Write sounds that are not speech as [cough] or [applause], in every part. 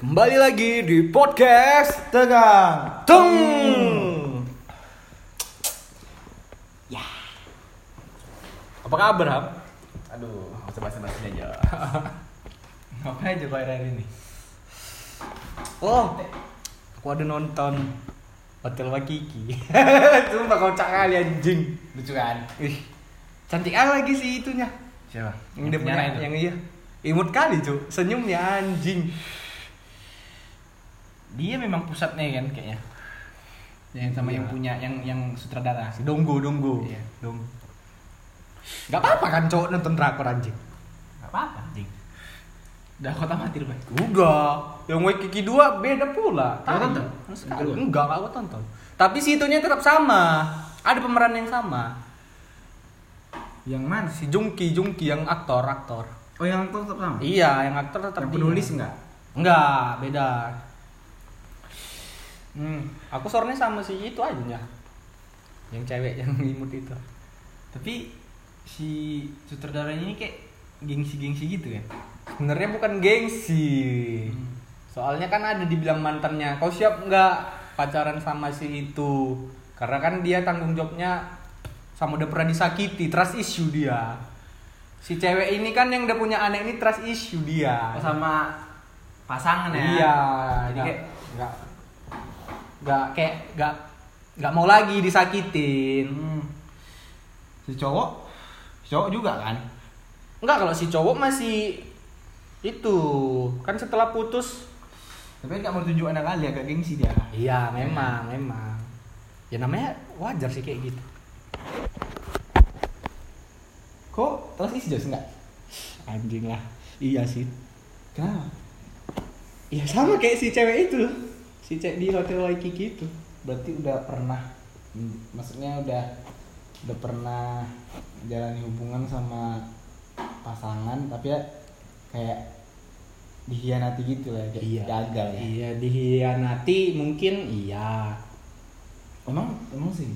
Kembali lagi di podcast Tegang. Tung. Ya. Apa kabar, Ham? Aduh, usah basa-basi aja. [laughs] Ngapain coba akhir ini? Oh, aku ada nonton Hotel Wakiki. [laughs] Sumpah kocak kali anjing. Lucu kan? Ih, cantik kali lagi sih itunya. Siapa? Yang dia punya, yang iya. Imut kali, Cuk. Senyumnya anjing. Dia memang pusatnya kan kayaknya. Yang sama Iya. yang punya yang yang sutradara. Si Donggo, Donggo. Iya. Donggo. Gak apa-apa kan cowok nonton drakor anjing. Gak apa-apa, anjing. Udah kota amatir, Bay. Udah, yang Waikiki 2 beda pula. Yang kedua? Enggak, enggak aku tonton. Tapi si itunya tetap sama. Ada pemeran yang sama. Yang mana? Si Jungki, Jungki yang aktor, aktor. Oh, yang itu tetap sama. Iya, yang aktor tetap Yang penulis enggak? Enggak, beda. Hmm, aku sorenya sama si itu aja nya. Yang cewek yang [laughs] imut itu. Tapi si sutradaranya ini kayak gengsi-gengsi gitu kan? Sebenarnya bukan gengsi. Hmm. Soalnya kan ada dibilang mantannya, kau siap nggak pacaran sama si itu? Karena kan dia tanggung jawabnya sama udah pernah disakiti, trust issue dia. Si cewek ini kan yang udah punya anak ini trust issue dia. Oh, sama pasangan ya? Iya, Jadi kayak nggak nggak kayak nggak nggak mau lagi disakitin. hmm. si cowok si cowok juga kan? Enggak kalau si cowok masih itu kan setelah putus Tapi nggak mau tunjuk anak kali agak gengsi dia. Iya, memang, memang. Ya namanya wajar sih kayak gitu. Kok terus isi jelas enggak? Anjing lah. Iya sih. Kenapa? Ya sama kayak si cewek itu loh. Si cewek di Hotel Waikiki itu. Berarti udah pernah hmm, maksudnya udah udah pernah jalani hubungan sama pasangan tapi ya kayak dihianati gitu lah kayak gagal ya. Iya, dihianati mungkin iya. Emang emang sih.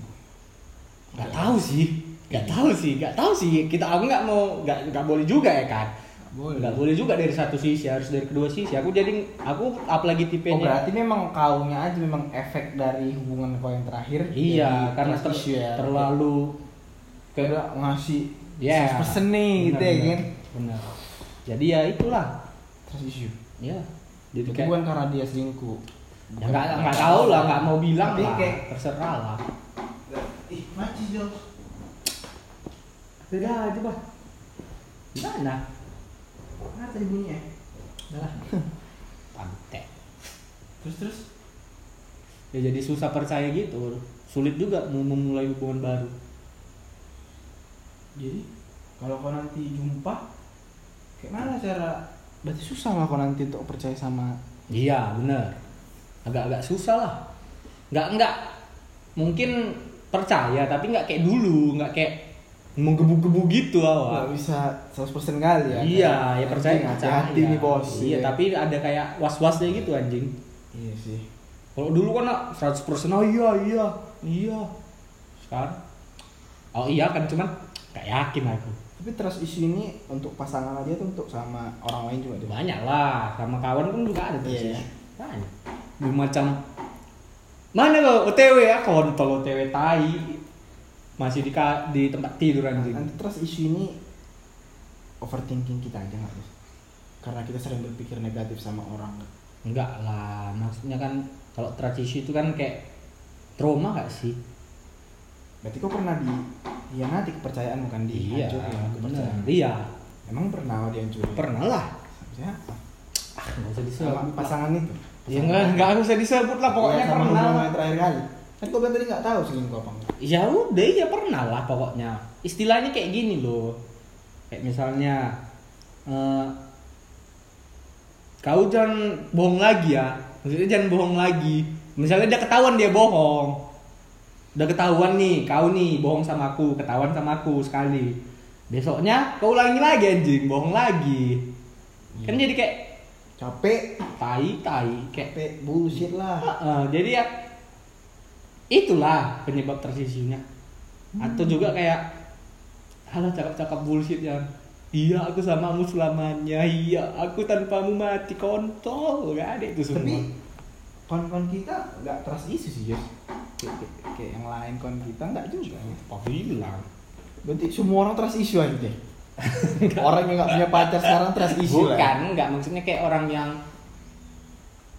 Gak tahu sih. Gak tahu sih, gak tahu sih. Kita aku nggak mau nggak nggak boleh juga ya kan. Boleh. Nggak boleh juga dari satu sisi, harus dari kedua sisi. Aku jadi aku apalagi Oh tipenya. berarti memang kaunya aja memang efek dari hubungan kau yang terakhir. Iya, jadi karena ter- ya. terlalu kayak ngasih Ya. 100% nih gitu ya Benar, kan. Benar. Jadi ya itulah. Trust issue. Ya. Jadi Itu kayak bukan karena dia selingkuh. ya nggak nggak tahu lah, nggak mau bilang Tapi lah. kayak- terserah lah. Ih, mati Jos. Udah aja bah. Gimana? Mana tadi bunyinya? Udah. [laughs] Pantek. Terus terus Ya jadi susah percaya gitu. Sulit juga mau memulai hubungan baru. jadi kalau kau nanti jumpa kayak mana cara berarti susah lah kau nanti untuk percaya sama Iya bener. Agak-agak susah lah. Nggak nggak mungkin percaya tapi nggak kayak dulu, nggak kayak menggebu-gebu gitu awal. nggak bisa 100% kali ya Iya, ya percaya anjing, percaya. hati-hati nih bos Iya, Iya. tapi ada kayak was-wasnya gitu anjing. iya sih Kalau dulu kan nak 100% oh iya iya iya. Sekarang oh iya kan cuman gak yakin aku. tapi trust issue ini untuk pasangan aja tuh untuk sama orang lain juga Banyak lah, sama kawan pun juga ada tuh. Iya. Banyak. Belum macam mana lo OTW ya kontol OTW tai masih di di tempat tidur anjing. nanti trust issue ini overthinking kita aja nggak Bos? karena kita sering berpikir negatif sama orang Enggak lah, maksudnya kan kalau transisi itu kan kayak trauma gak sih? berarti kau pernah di nanti kepercayaan bukan di Iya, benar. kepercayaan Iya, emang pernah dia hancurin pernah lah. Siapa Ah, nggak usah disebut. sama pasangan itu Ya enggak, enggak usah disebut lah pokoknya sama pernah. yang terakhir kali kan kau bilang tadi nggak tahu selingkuh apa Ya udah, ya pernah lah pokoknya. Istilahnya kayak gini loh. Kayak misalnya eh, kau jangan bohong lagi ya. Maksudnya jangan bohong lagi. Misalnya dia ketahuan dia bohong. Udah ketahuan nih, kau nih bohong sama aku, ketahuan sama aku sekali. Besoknya kau ulangi lagi anjing, bohong lagi. Kan jadi kayak capek tai tai kayak capek bullshit lah Heeh, jadi ya itulah penyebab tersisinya. Atau juga kayak halah cakap-cakap bullshit yang iya aku samamu selamanya iya aku tanpamu mati kontol. Gak ada itu semua. Tapi kon-kon kita nggak trust isu sih Jess kayak, kayak, kayak yang lain kon kita nggak juga. Apa bilang berarti semua orang trust isu aja deh. [laughs] Orang yang nggak punya pacar sekarang trust isu lah. Bukan nggak. Maksudnya kayak orang yang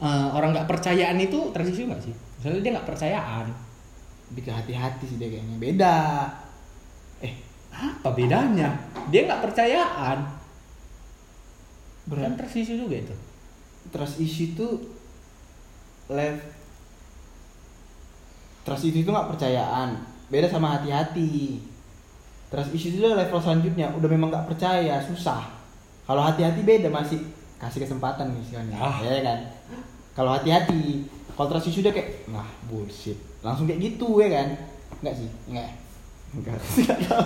eh, orang nggak percayaan itu tradisi nggak sih misalnya dia nggak percayaan. Lebih ke hati-hati sih dia kayaknya. Beda. Eh apa bedanya. dia nggak percayaan. Kan berat tradisi juga itu. Trust issue itu lev trust issue itu nggak percayaan. Beda sama hati-hati. Trust issue itu level selanjutnya. Udah memang nggak percaya susah. Kalau hati-hati beda masih kasih kesempatan misalnya. Ah. ya kan? Kalau hati-hati kalau trust issue udah kayak wah bullshit. Langsung kayak gitu ya kan? Enggak sih? Enggak. Enggak.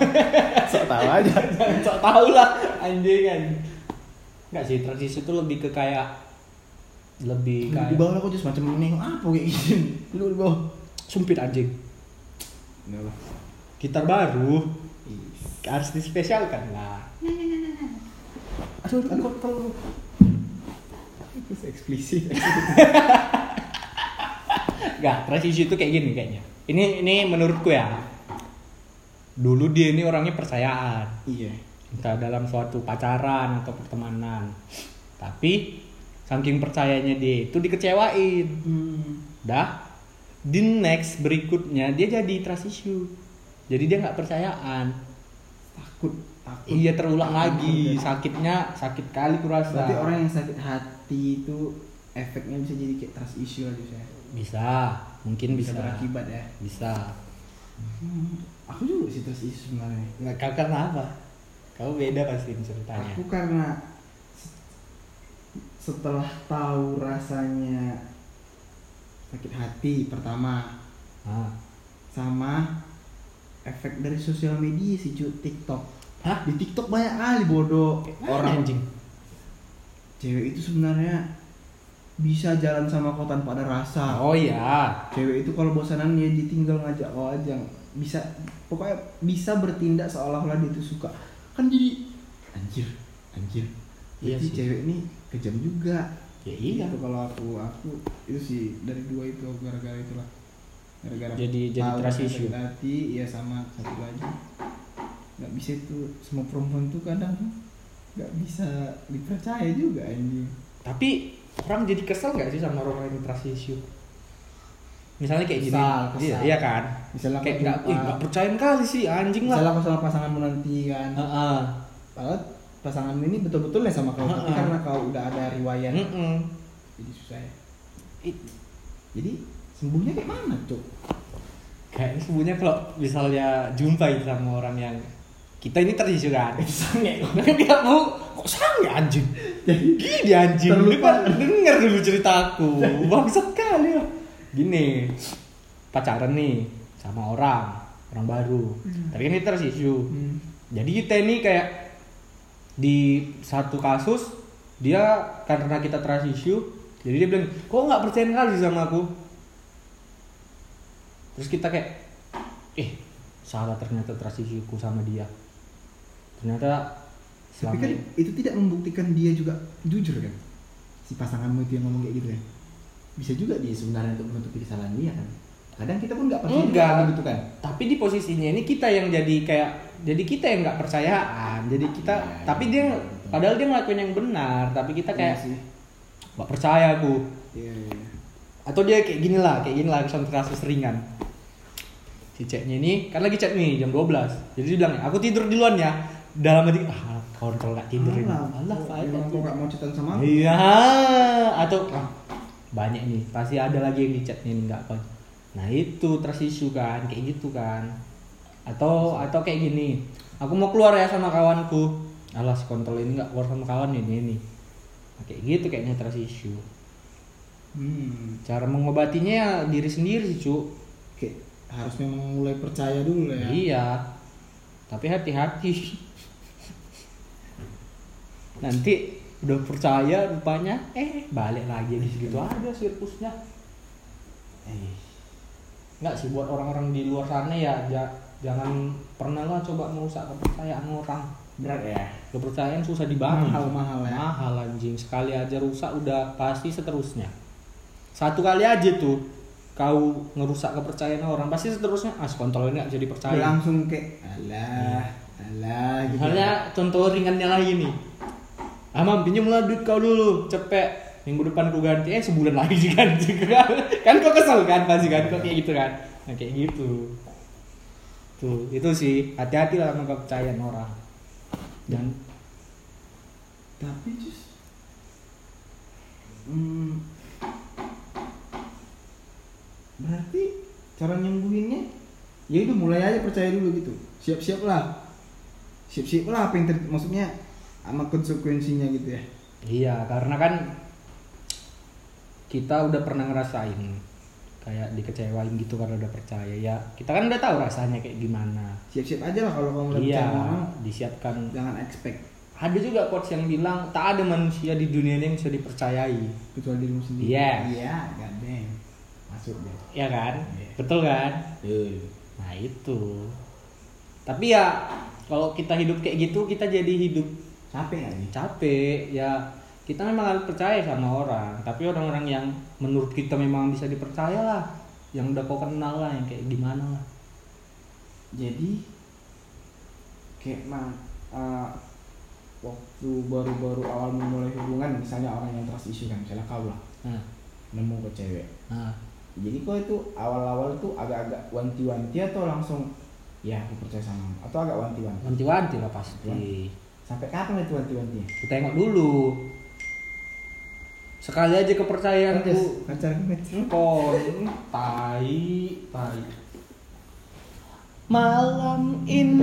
[laughs] Sok tahu aja. [laughs] Sok tau lah anjing kan? Nggak sih tradisi itu lebih ke kayak lebih di kayak bawah aku just macam ini apa kayak gini? [laughs] Lu di bawah. Sumpit anjing. Enggak lah. gitar baru. Harus dispesialkan lah. Aduh, aku tahu. Itu eksplisit. Nggak tradisi itu kayak gini kayaknya ini ini menurutku ya dulu dia ini orangnya percayaan iya. entah dalam suatu pacaran atau pertemanan tapi saking percayanya dia itu dikecewain Hmm. dah di next berikutnya dia jadi trust issue jadi dia nggak percayaan Takut. Takut. iya terulang lagi Takut. sakitnya sakit kali kurasa Berarti orang yang sakit hati itu efeknya bisa jadi kayak trust issue aja saya. Bisa mungkin bisa berakibat ya. bisa Hmm. Aku juga sih trust issue sebenarnya. nggak kau karena apa kau beda pasti ceritanya Aku karena se- setelah tahu rasanya sakit hati pertama ah. sama efek dari sosial media sih cuy TikTok. Hah? Di TikTok banyak kali bodoh orang anjing cewek itu sebenarnya bisa jalan sama kau tanpa ada rasa. oh iya Cewek itu kalau bosanan dia ditinggal ngajak kau aja. Bisa pokoknya bisa bertindak seolah-olah dia itu suka. Kan jadi anjir, anjir. Iya Jadi sih. cewek ini kejam juga. ya iya Itu kalau aku aku itu sih dari dua itu gara-gara itulah. Gara-gara Jadi- jadi trust issue. hati ya sama satu lagi. Nggak bisa itu semua perempuan tuh kadang nggak bisa dipercaya juga anjing. tapi orang jadi kesel nggak sih sama orang yang trust issue misalnya kayak gini Kesal, iya, kesal. iya kan Misalnya kayak nggak ih, nggak percayaan kali sih anjing lah Misalnya sama pasanganmu nanti kan. Heeh. Padahal pasanganmu ini betul-betul ya sama kau, tapi Ha-ha. karena kau udah ada riwayat, Mm-mm. jadi susah ya. It- Jadi sembuhnya kayak mana, Cuk? kayaknya sebenarnya kalau misalnya jumpa itu sama orang yang kita ini tradisi kan kan dia mau kok sange anjing? Jadi gini anjing. Terlupa. Lu kan denger dulu ceritaku. [laughs] Bangsat kali ya gini pacaran nih sama orang orang baru. Tapi kan ini terus isu Hmm. jadi kita ini kayak di satu kasus dia karena kita trust issue jadi dia bilang kok nggak percaya kali sama aku? Terus kita kayak eh salah ternyata trust issue-ku sama dia. Ternyata Tapi kan itu tidak membuktikan dia juga jujur kan? Si pasanganmu itu yang ngomong kayak gitu ya. Bisa juga dia sebenarnya untuk menutupi kesalahan dia kan. Kadang kita pun nggak percaya Enggak. gitu kan. tapi di posisinya ini kita yang jadi kayak jadi kita yang nggak percayaan jadi kita Iya, tapi iya, dia betul. padahal dia ngelakuin yang benar tapi kita kayak Iya sih. nggak percaya aku Iya, iya. iya. atau dia kayak gini lah kayak gini lah contoh kasus ringan si ceknya ini kan lagi chat nih jam 12 jadi dia bilang aku tidur duluan ya dalam hati ah kontrol nggak tidur ini. Kok faedah nggak mau cetan sama aku? iya atau ah, banyak nih pasti ada lagi yang di chatnya ini nggak kon nah itu trust issue kan kayak gitu kan. Atau atau kayak gini aku mau keluar ya sama kawanku. Alah si kontrol ini nggak keluar sama kawan ini ini. Nah, kayak gitu kayaknya trust issue. Hmm. cara mengobatinya ya diri sendiri sih cu Kayak harus memang mulai percaya dulu ya. iya. Tapi hati-hati [laughs] nanti udah percaya rupanya eh. balik lagi di situ aja sirkusnya. Eh, nggak sih buat orang-orang di luar sana ya ja- jangan pernah lah coba merusak kepercayaan orang. Berat ya. Kepercayaan susah dibangun Mahal, mahal ya. mahal anjing. Sekali aja rusak udah pasti seterusnya. Satu kali aja tuh kau ngerusak kepercayaan orang pasti seterusnya. Ah kontol ini gak bisa dipercaya langsung kayak alah alah gitu misalnya contoh ringannya lagi nih ah mam pinjam lah duit kau dulu. Cepet. Minggu depan ku ganti. Eh sebulan lagi [laughs] diganti. Kan kan kau kesel kan? Pasti kan? Kok kayak gitu kan? Nah, kayak gitu. Tuh itu sih. Hati-hati lah sama kepercayaan orang. Dan tapi just hmm, berarti cara nyembuhinnya ya udah mulai aja percaya dulu gitu. Siap-siap lah. Siap-siap lah apa yang ter maksudnya sama konsekuensinya gitu ya Iya, karena kan kita udah pernah ngerasain kayak dikecewain gitu karena udah percaya ya. Kita kan udah tahu rasanya kayak gimana. siap-siap aja lah kalau kamu udah Iya, percaya sama orang disiapkan. jangan expect Ada juga quotes yang bilang tak ada manusia di dunia ini yang bisa dipercayai. kecuali dirimu sendiri Iya. iya gadeng masuk deh Ya kan? Iya. Betul kan? Nah, itu. Tapi ya kalau kita hidup kayak gitu kita jadi hidup capek gak nih capek ya kita memang harus percaya sama orang tapi orang-orang yang menurut kita memang bisa dipercaya lah yang udah kau kenal lah yang kayak gimana lah. Jadi kayak mah uh, waktu baru-baru awal memulai hubungan misalnya orang yang trust issue kan misalnya kau lah nah, nemu ke cewek. Nah. Jadi kau itu awal-awal tuh agak-agak wanti-wanti atau langsung ya aku percaya sama atau agak wanti-wanti? Wanti-wanti lah pasti sampai kapan itu wanti-wantinya kita tengok dulu. Sekali aja kepercayaanku pacaran Engkau tai tai. Malam ini.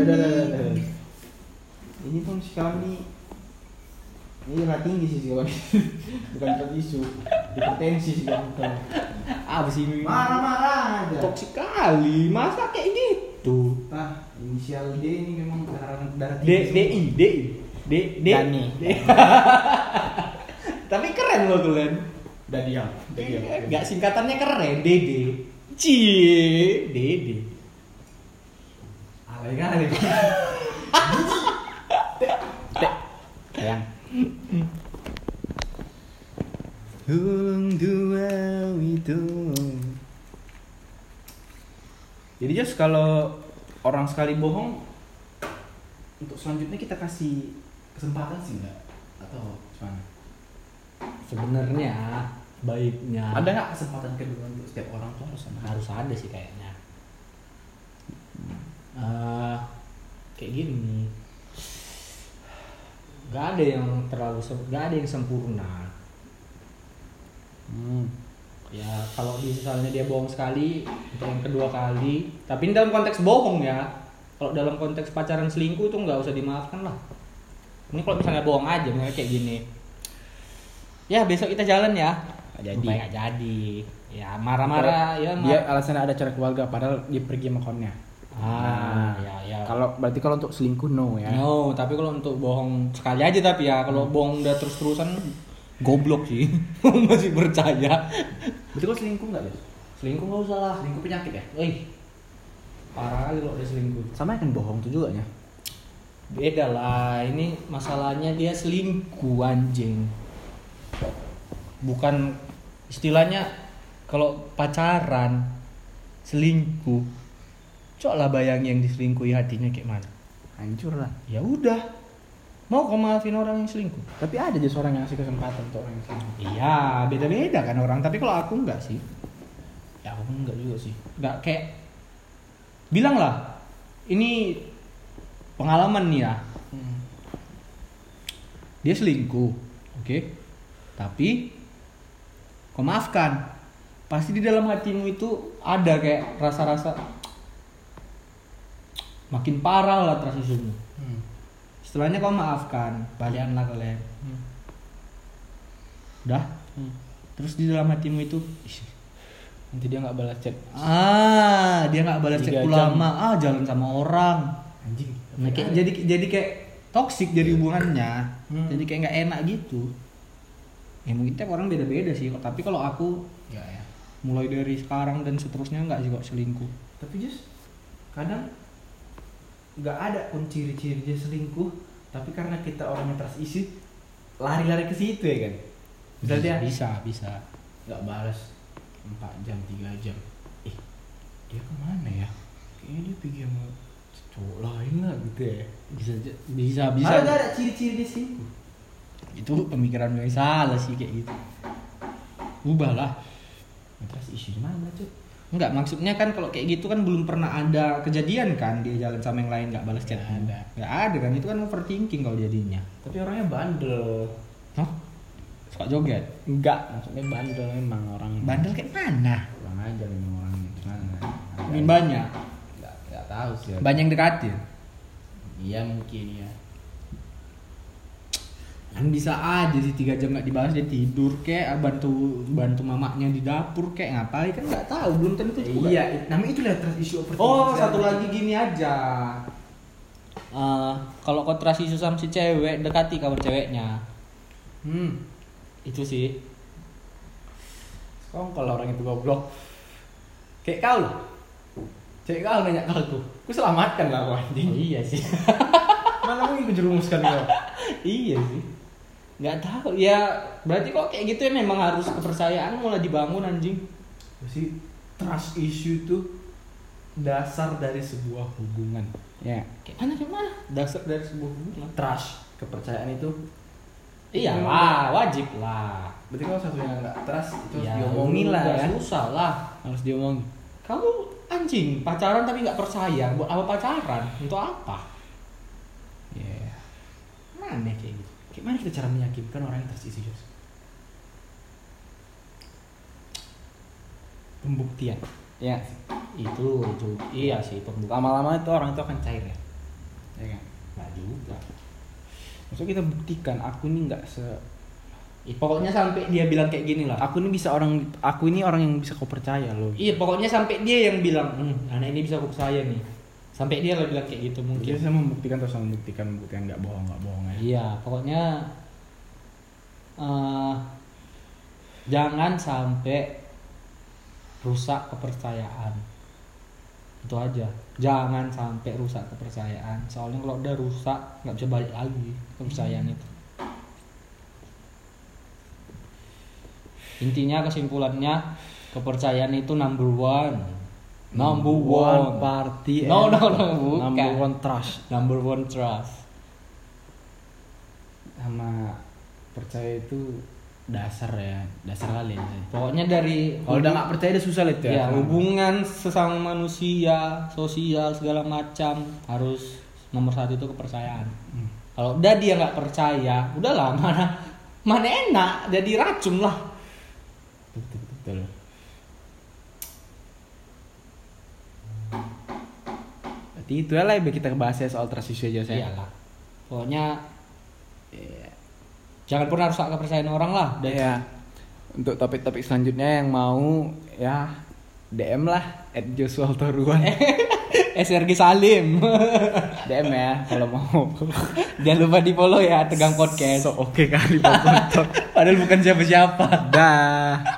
Ini pun si kami ini nggak tinggi sih si kami [laughs] bukan per isu hipertensi sih kami apa sih ini marah-marah aja. Toksik kali. Masa kayak gitu Nah, inisial D ini memang darah darah D D I D I D D Dani. [laughs] Tapi keren loh kalian. Udah diam, udah diam. Gak singkatannya keren D D. Cie D D. Alay kali. [laughs] Sayang. Hulung dua itu. Jadi just kalau orang sekali bohong untuk selanjutnya kita kasih kesempatan sih enggak atau gimana? Sebenarnya baiknya Ada nggak kesempatan kedua untuk setiap orang tuh harus sama? harus ada sih kayaknya. Eh, kayak gini. Gak ada yang terlalu sem- gak ada yang sempurna. Hmm. Ya kalau misalnya dia bohong sekali untuk yang kedua kali tapi ini dalam konteks bohong ya. Kalau dalam konteks pacaran selingkuh itu nggak usah dimaafkan lah. Ini kalau misalnya bohong aja misalnya kayak gini. Ya besok kita jalan ya. Nggak jadi. Nggak jadi. Ya marah-marah ya Dia mar- alasannya ada cara keluarga padahal dia pergi sama kawannya. ah ya ya. Kalau berarti kalau untuk selingkuh no ya. no tapi kalau untuk bohong sekali aja tapi ya. Kalau bohong udah terus-terusan goblok sih [laughs] masih percaya Berarti kalau selingkuh nggak ya? selingkuh nggak usah lah Selingkuh penyakit ya? Wih, parah kali kalau dia selingkuh. Sama kan bohong tuh juga ya. Beda lah, ini masalahnya dia selingkuh anjing. Bukan istilahnya kalau pacaran selingkuh. Cok lah bayangin yang diselingkuhi hatinya kayak mana. Hancur lah. Ya udah. Mau kau maafin orang yang selingkuh? Tapi ada aja seorang yang ngasih kesempatan untuk orang yang selingkuh. Iya, beda-beda kan orang. Tapi kalau aku enggak sih. Ya aku enggak juga sih. nggak kayak bilang lah ini pengalaman nih ya Hmm. dia selingkuh oke tapi kau maafkan pasti di dalam hatimu itu ada kayak rasa-rasa makin parah lah trust issue-mu. Hmm. Setelahnya kau maafkan balikanlah kalian Hmm. udah Hmm. terus di dalam hatimu itu "Ih, Nanti dia nggak balas chat. ah dia nggak balas Tiga chatku jam. lama ah jalan sama orang Anjing. Nah, kayak, jadi jadi kayak toksik jadi hubungannya Hmm. jadi kayak nggak enak gitu ya mungkin tiap orang beda-beda sih tapi kalau aku ya ya. mulai dari sekarang dan seterusnya nggak sih kok selingkuh Tapi just kadang nggak ada pun ciri-ciri dia selingkuh, tapi karena kita orangnya issue lari-lari ke situ ya kan? Misalnya dia bisa bisa. nggak balas 4 jam 3 jam. Eh dia ke mana ya? Kayaknya dia pergi sama cowok lain lah gitu ya. Bisa bisa bisa. Ada ada ciri-ciri di sini itu pemikiran yang salah sih kayak gitu. Ubah lah trust issue di mana cuy Enggak, maksudnya kan kalau kayak gitu kan belum pernah ada kejadian kan dia jalan sama yang lain nggak balas chat. Nggak ada. Nggak ada kan itu kan overthinking kalau jadinya. tapi orangnya bandel Hah? Suka joget. enggak maksudnya bandel memang orang Bandel kayak mana? kurang aja memang orang gimana Mungkin banyak. nggak nggak tahu sih Banyak yang dekatin. iya mungkin ya Kan bisa aja sih tiga jam nggak dibahas dia tidur kayak bantu bantu mamanya di dapur kayak ngapain? Kan nggak tahu belum tentu juga. iya namanya itu lah trust issue Oh satu lagi gini aja. Eh, kalau kau trust isu sama si cewek dekati kawan ceweknya. Hmm. Itu sih. Kau kalau orang itu goblok. Kayak kau lah cewek kau nanya ke aku aku selamatkan lah kau anjing. Iya sih. Mana mungkin kejerumuskan kau? [laughs] Iya sih nggak tahu ya berarti kok kayak gitu ya memang harus kepercayaan mulai dibangun anjing. Sih trust issue itu dasar dari sebuah hubungan. Ya kayak mana kayak mana? Dasar dari sebuah hubungan. Trust kepercayaan itu. Iya lah wajib lah. Berarti kalau satu yang nggak trust itu harus ya diomongin lah ya. susah lah. Harus diomongin. Kamu anjing pacaran tapi nggak percaya buat apa pacaran? Untuk apa? Ya aneh kayak gitu gimana kita cara meyakinkan orang yang issue Jos? pembuktian. Ya itu itu iya sih pembuka lama-lama itu orang itu akan cair ya. Ya kan? Nggak juga. Maksudnya kita buktikan aku ini nggak se pokoknya sampai dia bilang kayak gini lah. Aku ini bisa orang aku ini orang yang bisa kau percaya loh. Iya pokoknya sampai dia yang bilang, hmm, anak ini bisa aku percaya nih. Sampai dia lah bilang kayak gitu mungkin. Mungkin. saya membuktikan terus membuktikan membuktikan nggak bohong nggak bohong Iya pokoknya eh jangan sampai rusak kepercayaan. Itu aja. Jangan sampai rusak kepercayaan. Soalnya kalau udah rusak nggak bisa balik lagi kepercayaan itu. Intinya kesimpulannya kepercayaan itu number one. Number one. party No, no, no, bukan. number one trust Number one trust. Sama percaya itu dasar ya dasar kali ya Pokoknya dari kalau udah nggak percaya udah susah lah itu ya hubungan sesama manusia, sosial segala macam harus nomor satu itu kepercayaan. Hmm. Kalau udah dia nggak percaya, udahlah mana mana enak jadi racun lah. betul betul, betul. Berarti itu ya lah yang kita bahas ya soal issue aja saya. Iyalah. Pokoknya eh, jangan pernah rusak kepercayaan orang lah. Dan Ya. Untuk topik-topik selanjutnya yang mau ya DM lah at Joshua Toruan SRG [laughs] Salim. [laughs] DM ya kalau mau [laughs] Jangan lupa di follow ya Tegang Podcast. so oke kali Pak Gontor. Padahal bukan siapa-siapa. dah